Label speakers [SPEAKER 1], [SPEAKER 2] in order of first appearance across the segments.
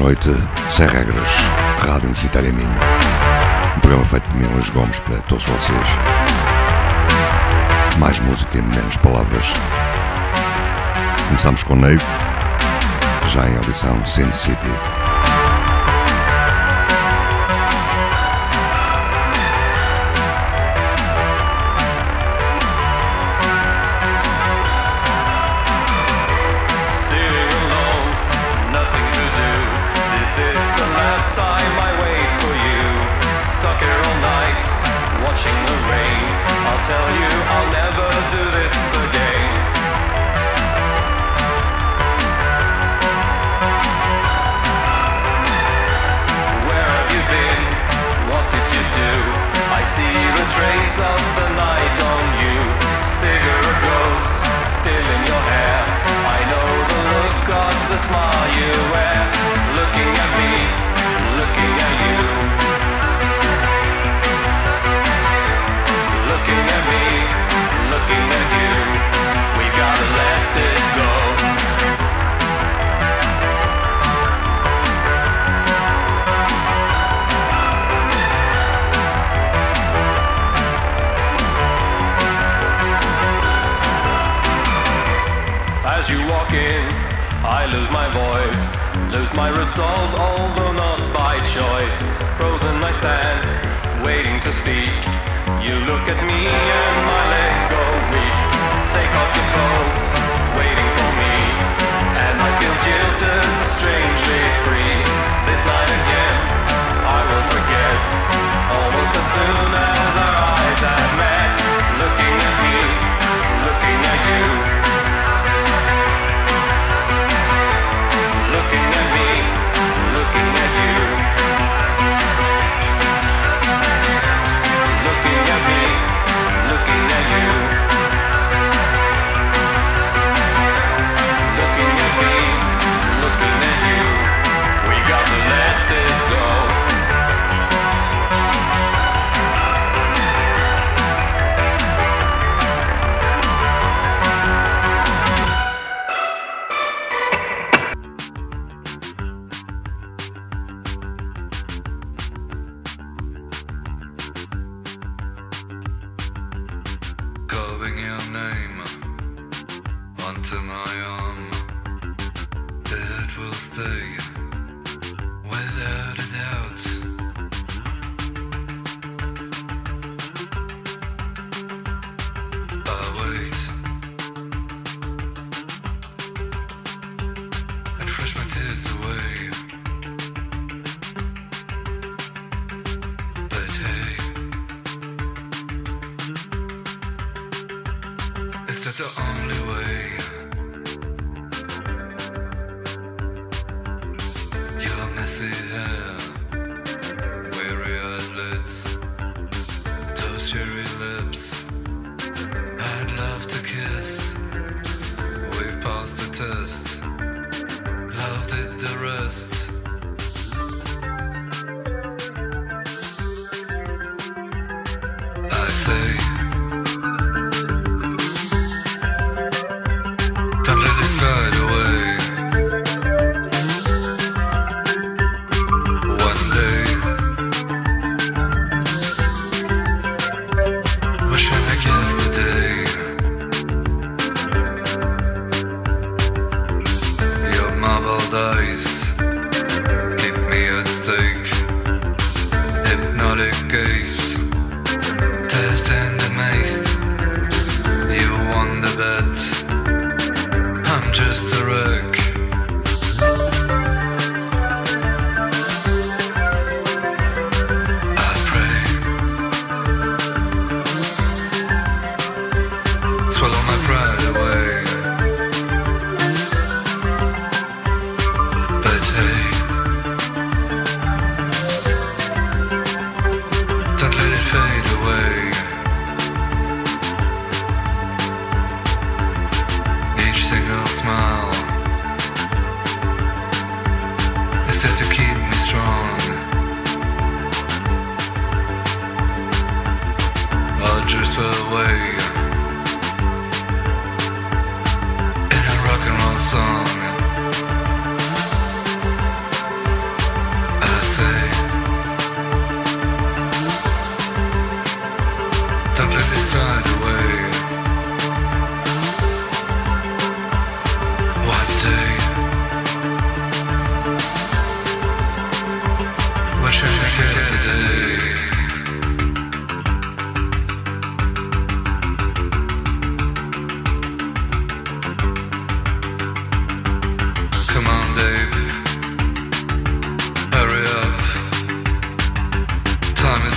[SPEAKER 1] Noite sem regras. Rádio Universitária Minho. Um programa feito de Milas Gomes para todos vocês. Mais música e menos palavras. Começamos com Nave, já em audição Sin City.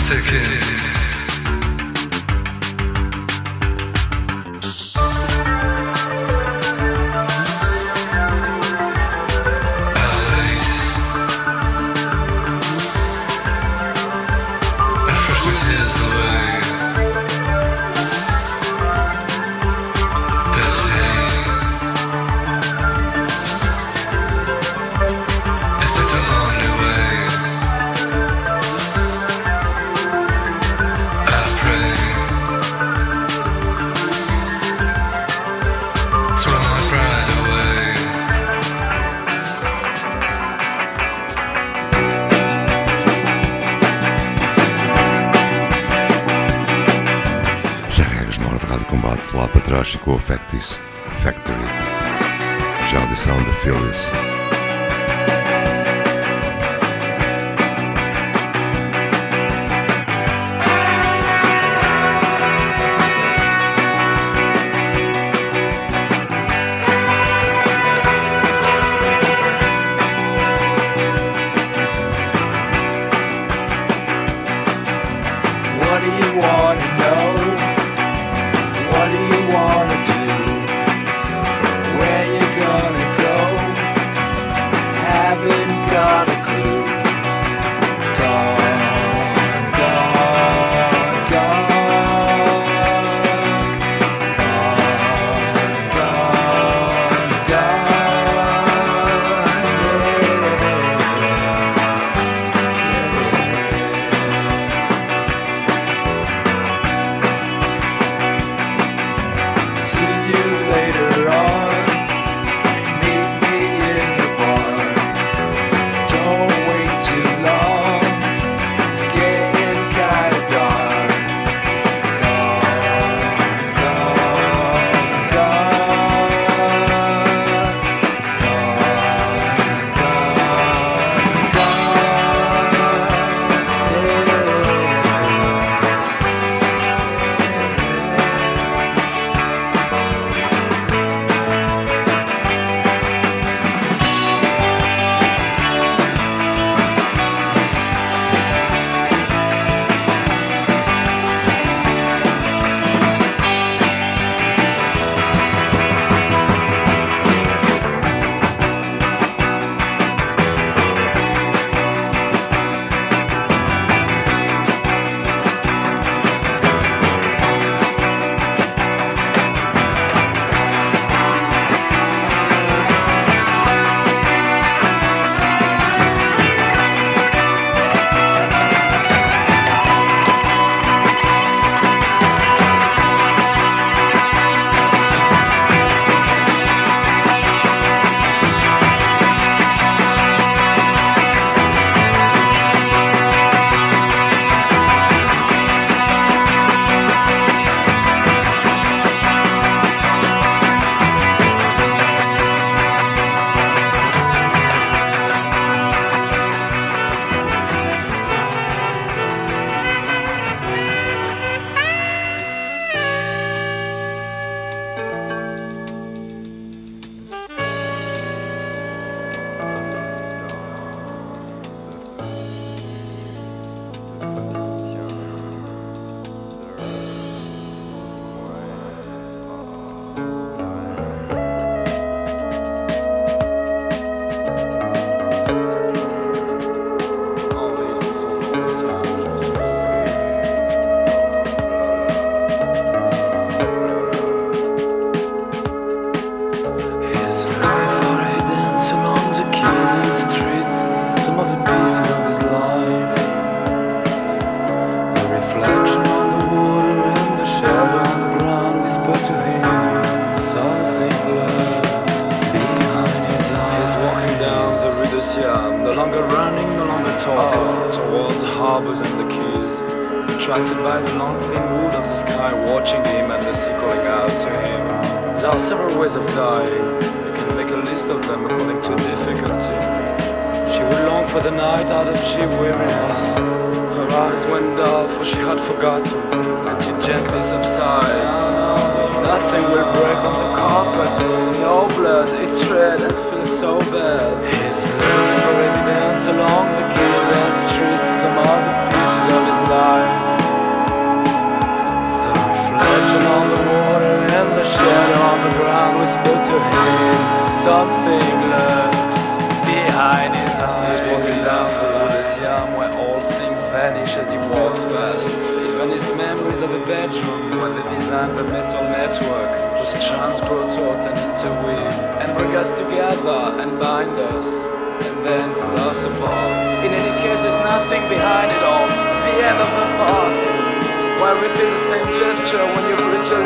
[SPEAKER 2] Combate Strašnikov Factory. Čao the
[SPEAKER 3] sound of this.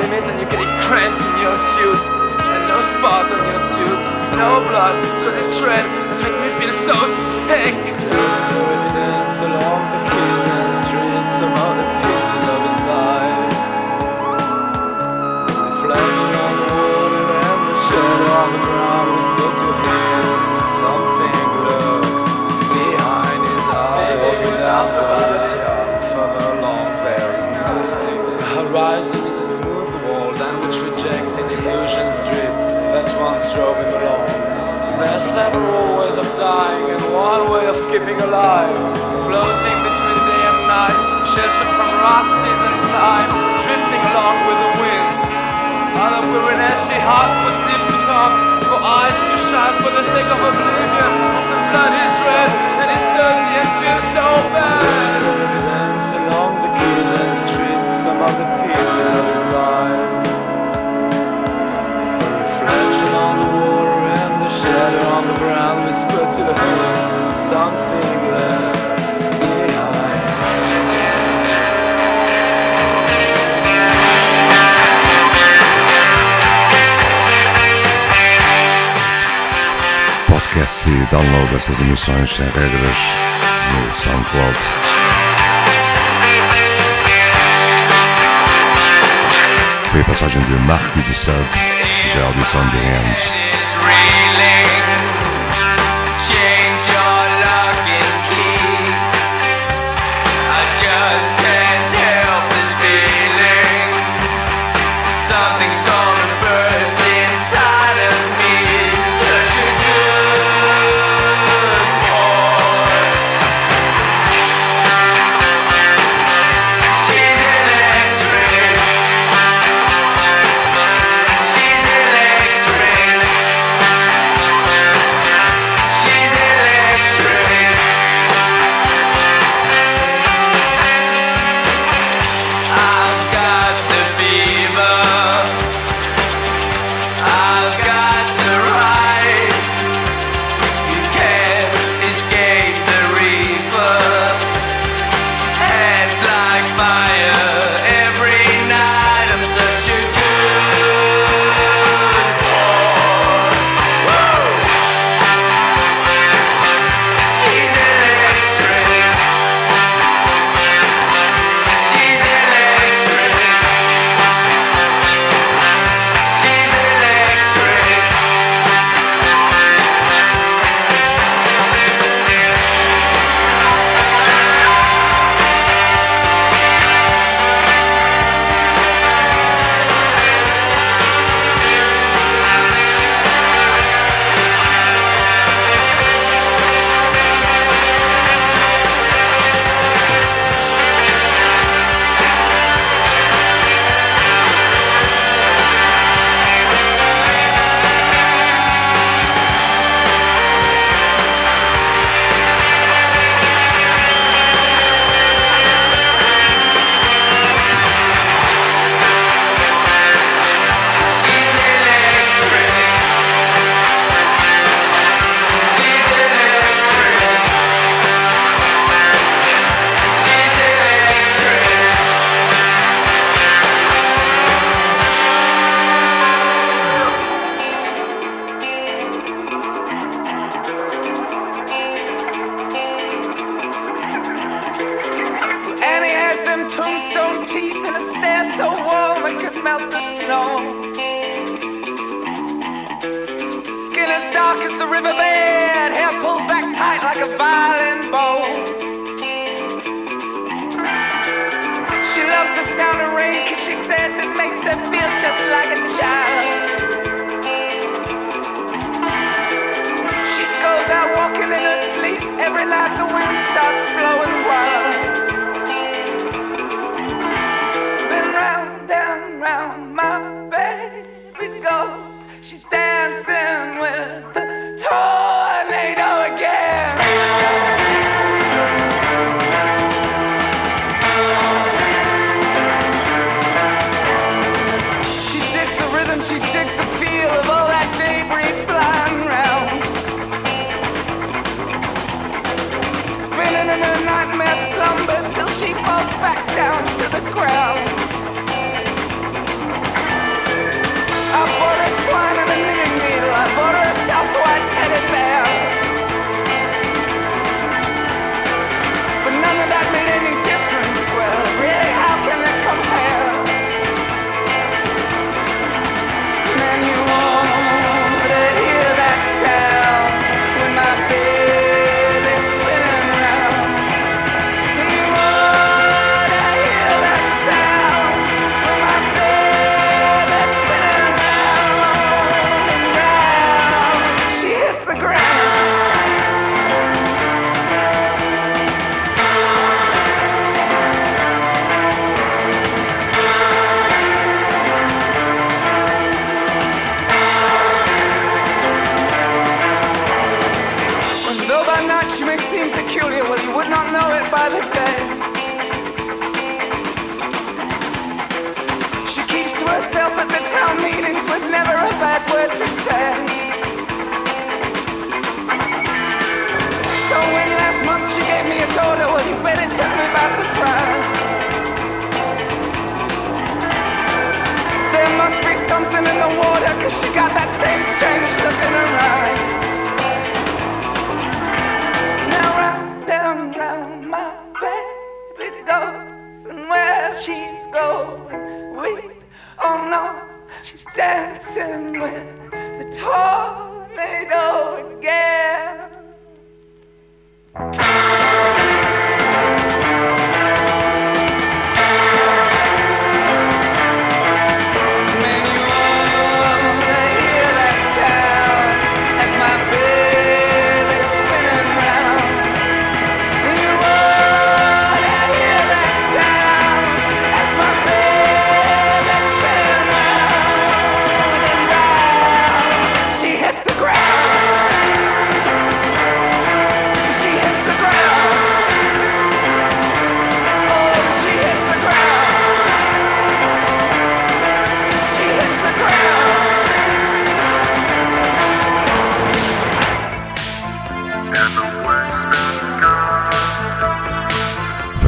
[SPEAKER 3] And you getting cramped
[SPEAKER 4] in your suit and no spot
[SPEAKER 5] on your suit, no blood, so the tread make me feel so sick. Dance along the kiss. several ways of dying and one way of keeping alive. Floating between day and night, sheltered from rough season time, drifting along with the wind. Out of she has for was deep to come, for eyes to shine for the sake of oblivion. The blood is red and it's dirty and feels so bad. Dance along the keys and streets, some of the pieces of life. shadow on the ground Whisper to the heaven Something less behind
[SPEAKER 6] Podcast e download estas emissões sem regras no SoundCloud. Foi a passagem de Marco de Sade, já a audição de
[SPEAKER 7] Rams.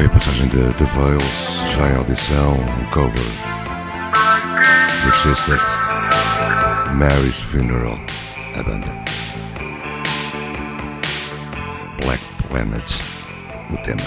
[SPEAKER 7] Foi a
[SPEAKER 8] passagem de The Veils, já em audição, o cover dos Sisters, Mary's Funeral, a banda. Black Planet, o tema.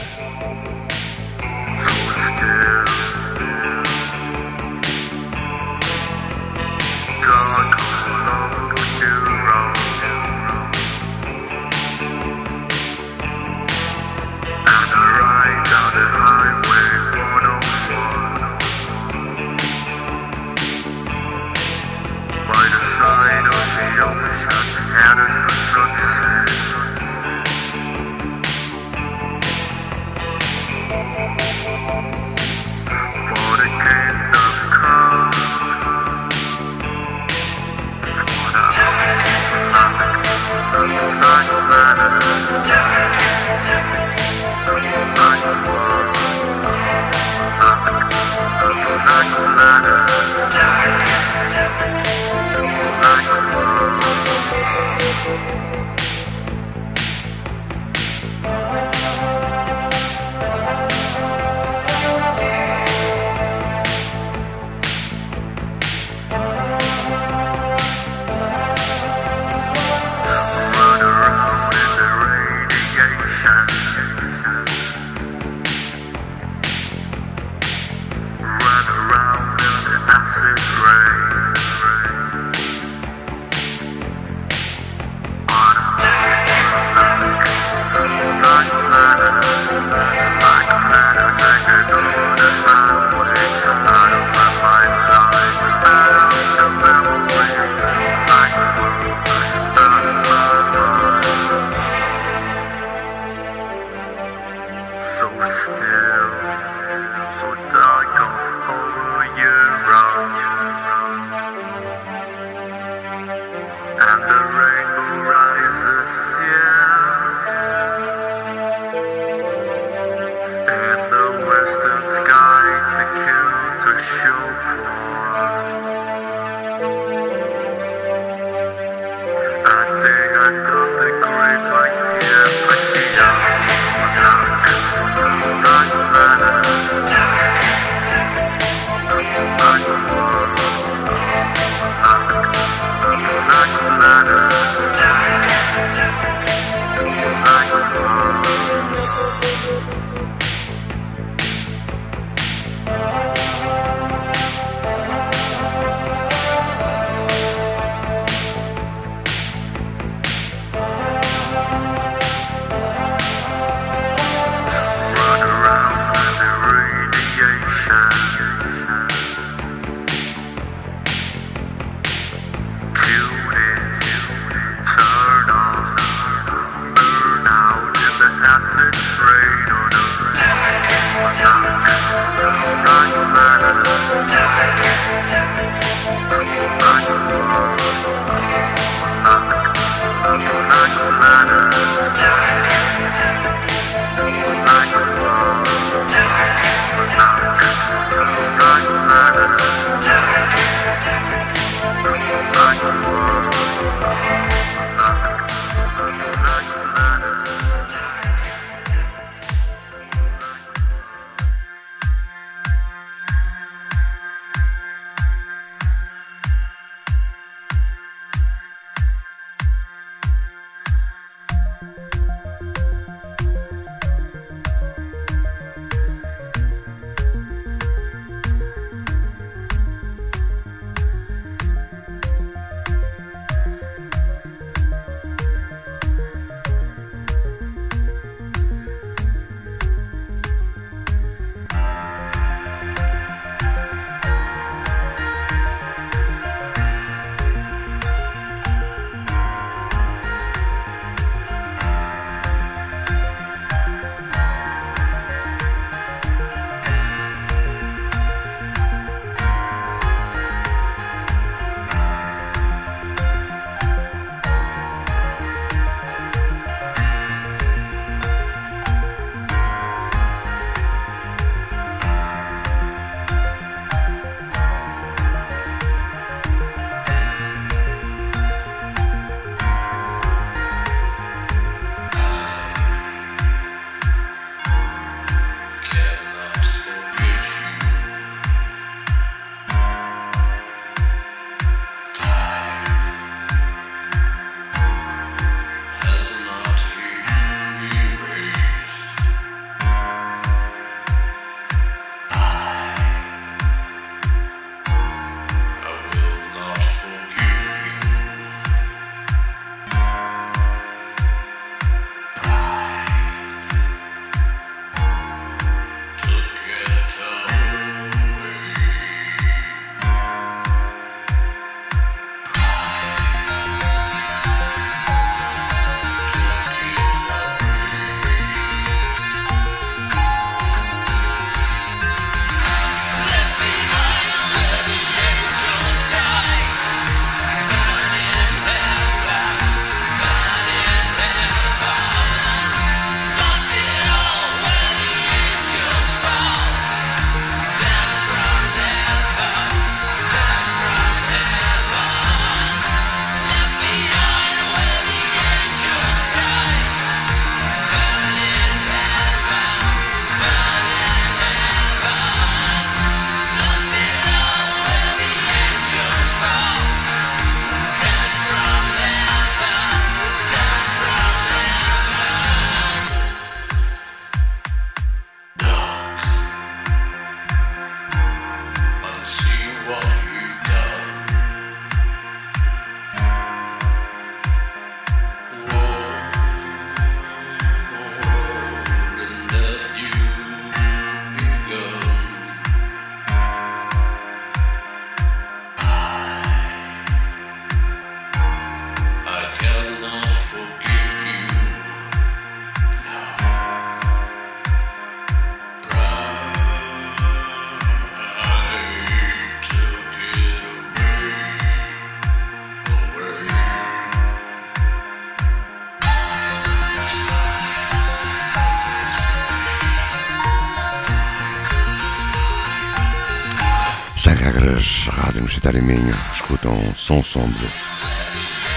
[SPEAKER 6] Universitário Minho escutam Som Sombro,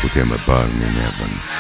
[SPEAKER 6] o tema Burn in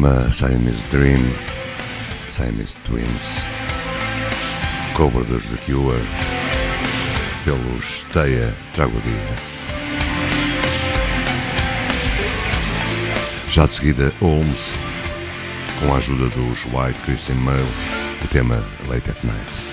[SPEAKER 6] Heaven.
[SPEAKER 3] tema Siamese Dream, Siamese Twins, cover dos The Cure, pelos Teia Tragodia. Já de seguida, Holmes, com a ajuda dos White Christian Mail, o tema Late at Night.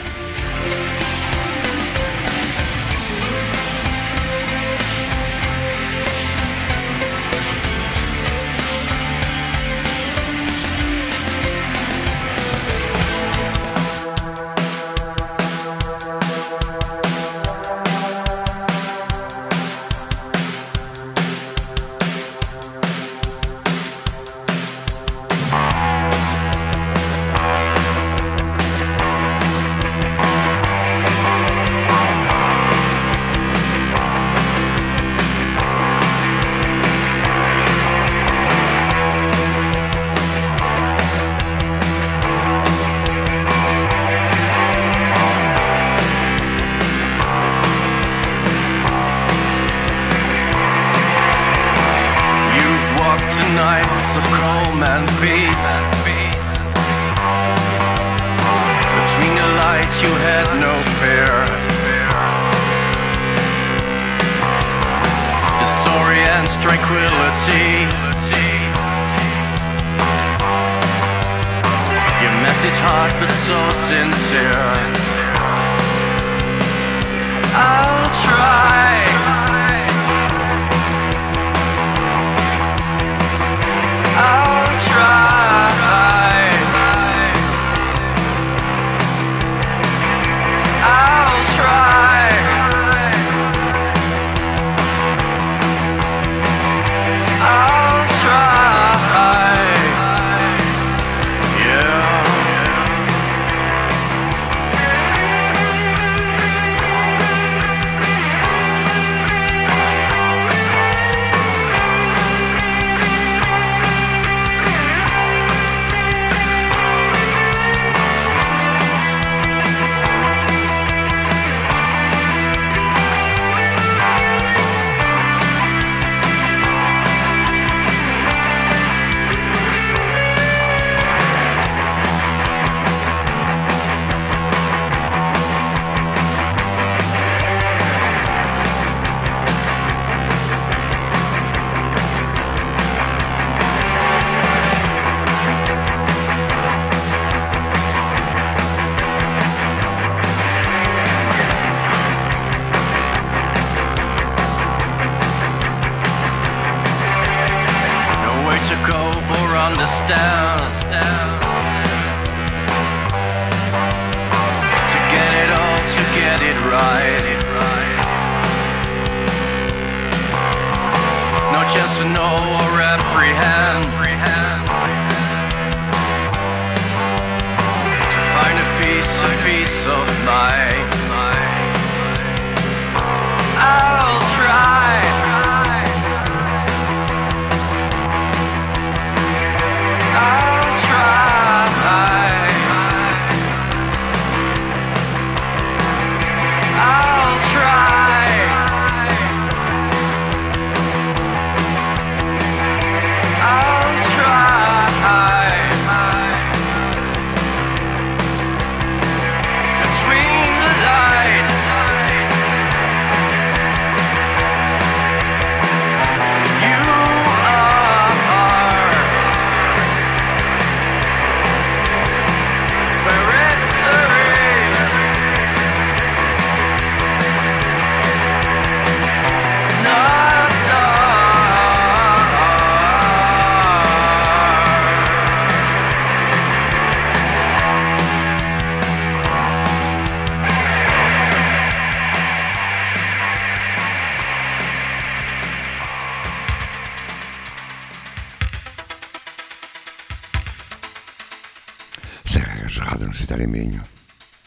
[SPEAKER 9] Colegas Rádio Universitária Minho,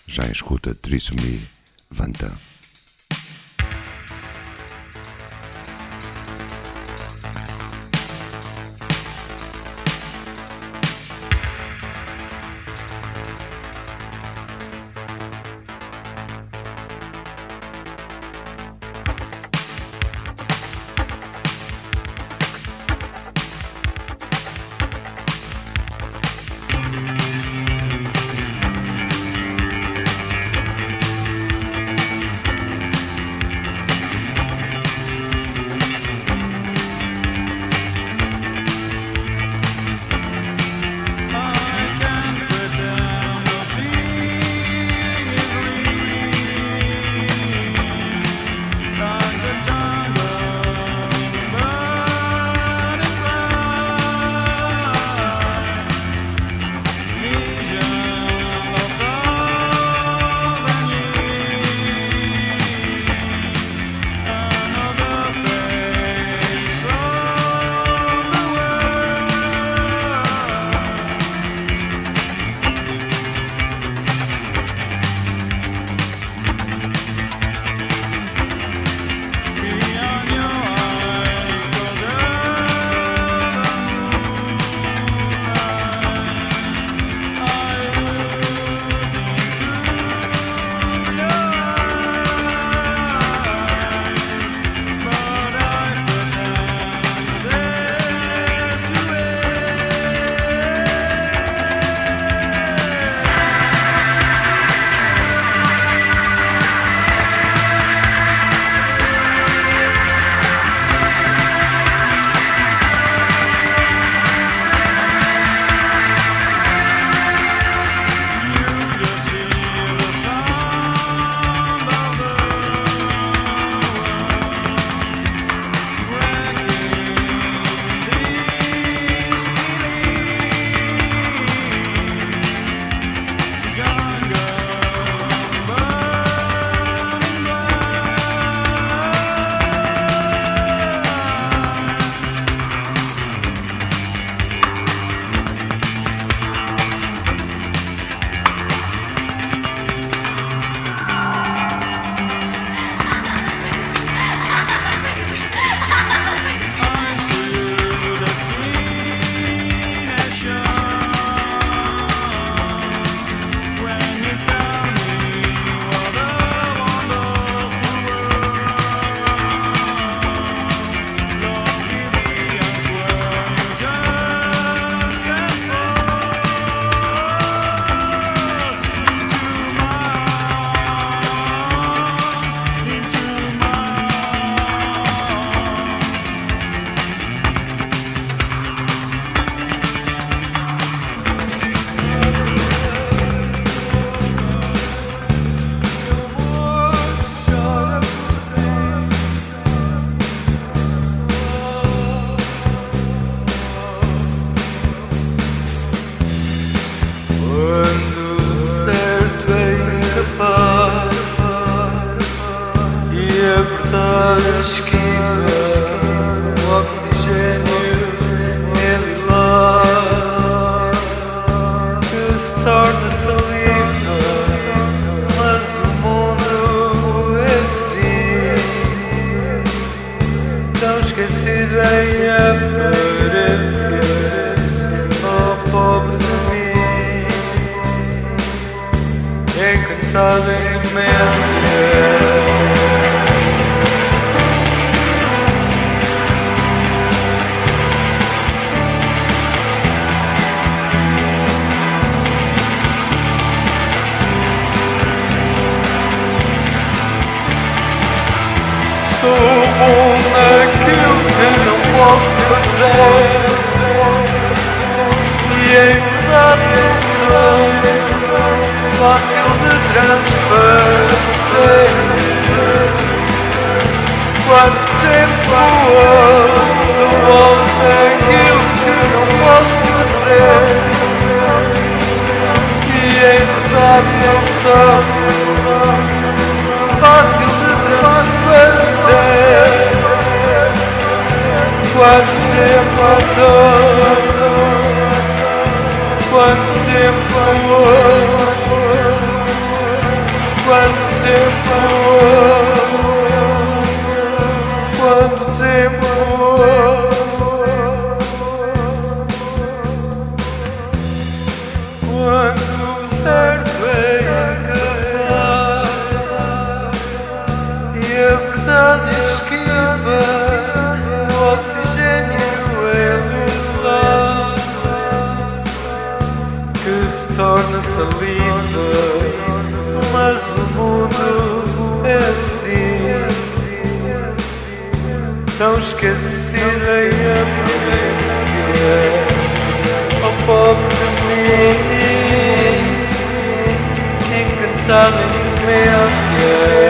[SPEAKER 9] já escuta Trissomir Vantan.
[SPEAKER 10] na saliva, mas o mundo é assim, tão esquecida e amnésia. Oh pobre de mim, que encantado em demência.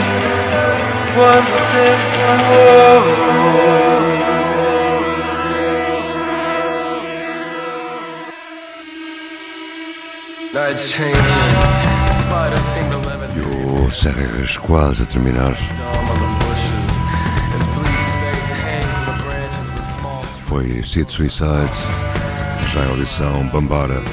[SPEAKER 10] quando o tempo voa. E
[SPEAKER 3] o Serras quase a terminar. Foi Seed Suicide, já é audição Bambara.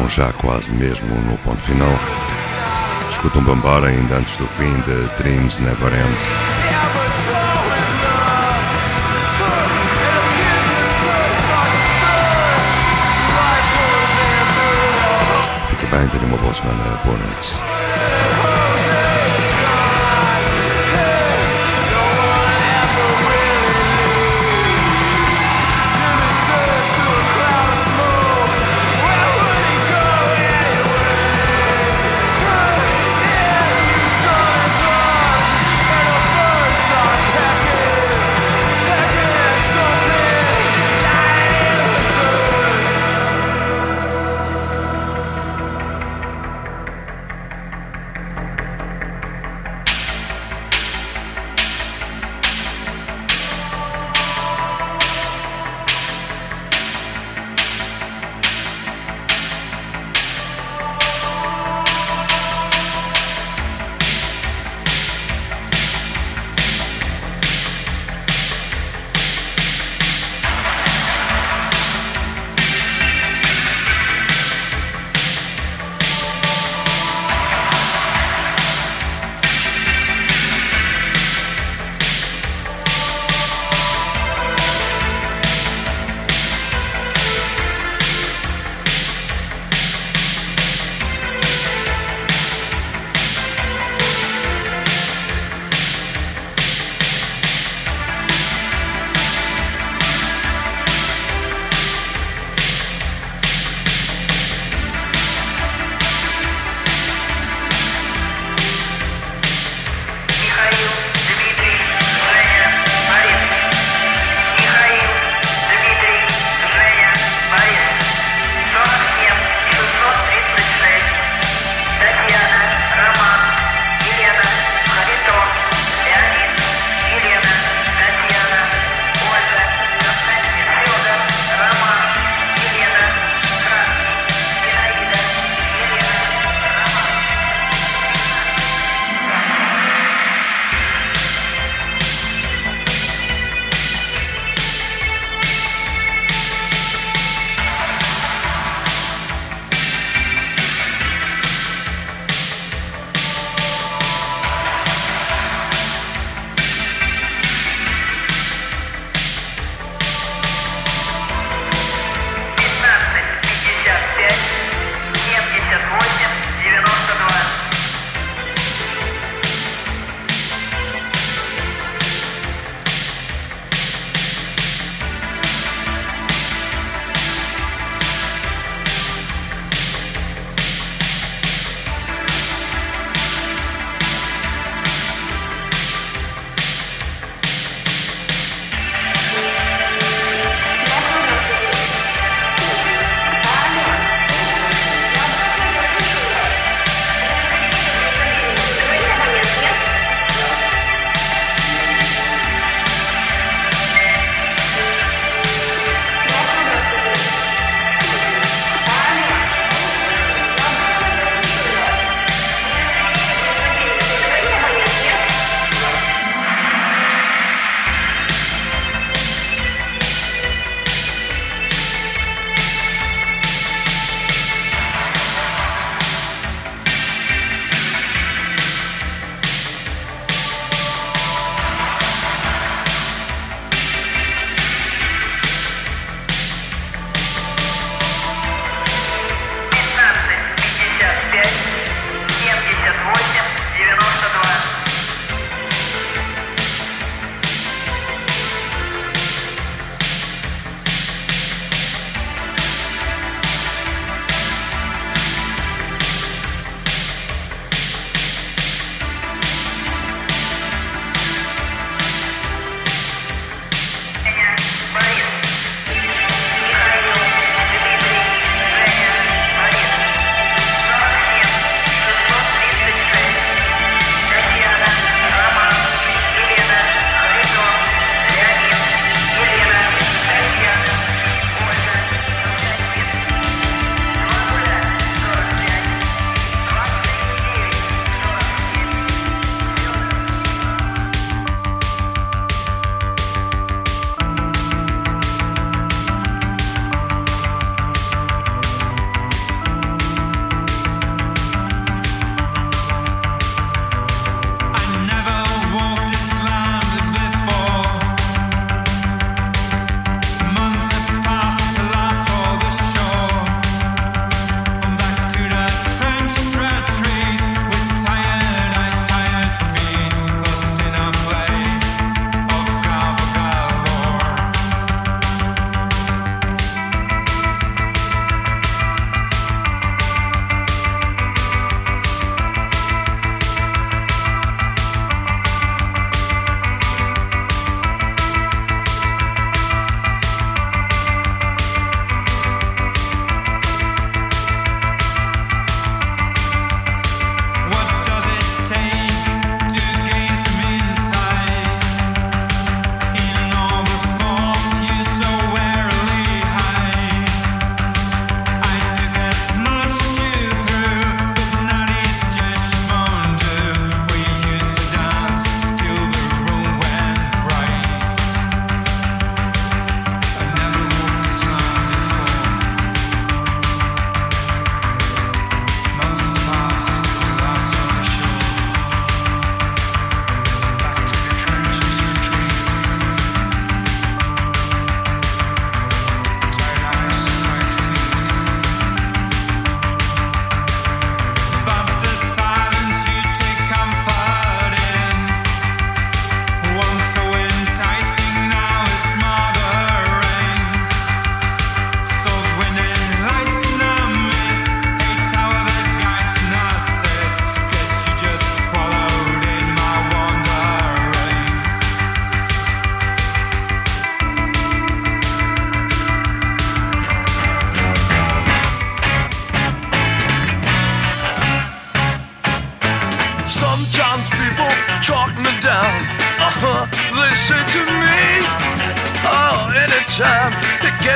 [SPEAKER 3] estão já quase mesmo no ponto final. Escutam Bambara ainda antes do fim de Dreams Never Ends.
[SPEAKER 7] bem,
[SPEAKER 3] tenha uma boa semana. Boa noite.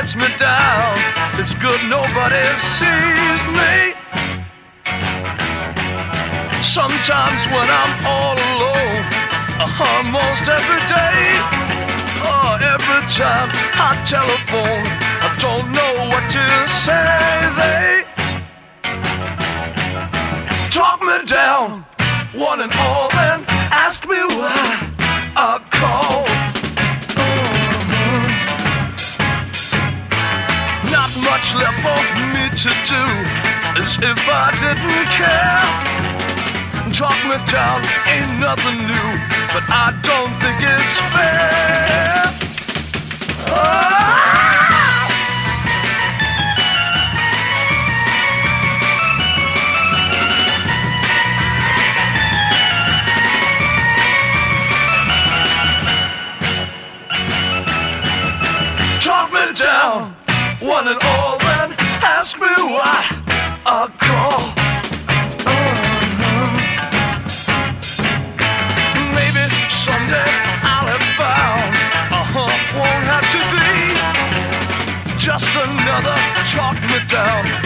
[SPEAKER 11] It gets me down, it's good nobody sees me. Sometimes when I'm all alone, uh-huh, almost every day, oh, every time I telephone, I don't know what to say. They talk me down, one and all, and ask me why left for me to do, as if I didn't care. Talk me down, ain't nothing new, but I don't think it's fair. Talk me down, one and all, ask me why I call. Mm-hmm. Maybe someday I'll have found a won't have to be. Just another talk me down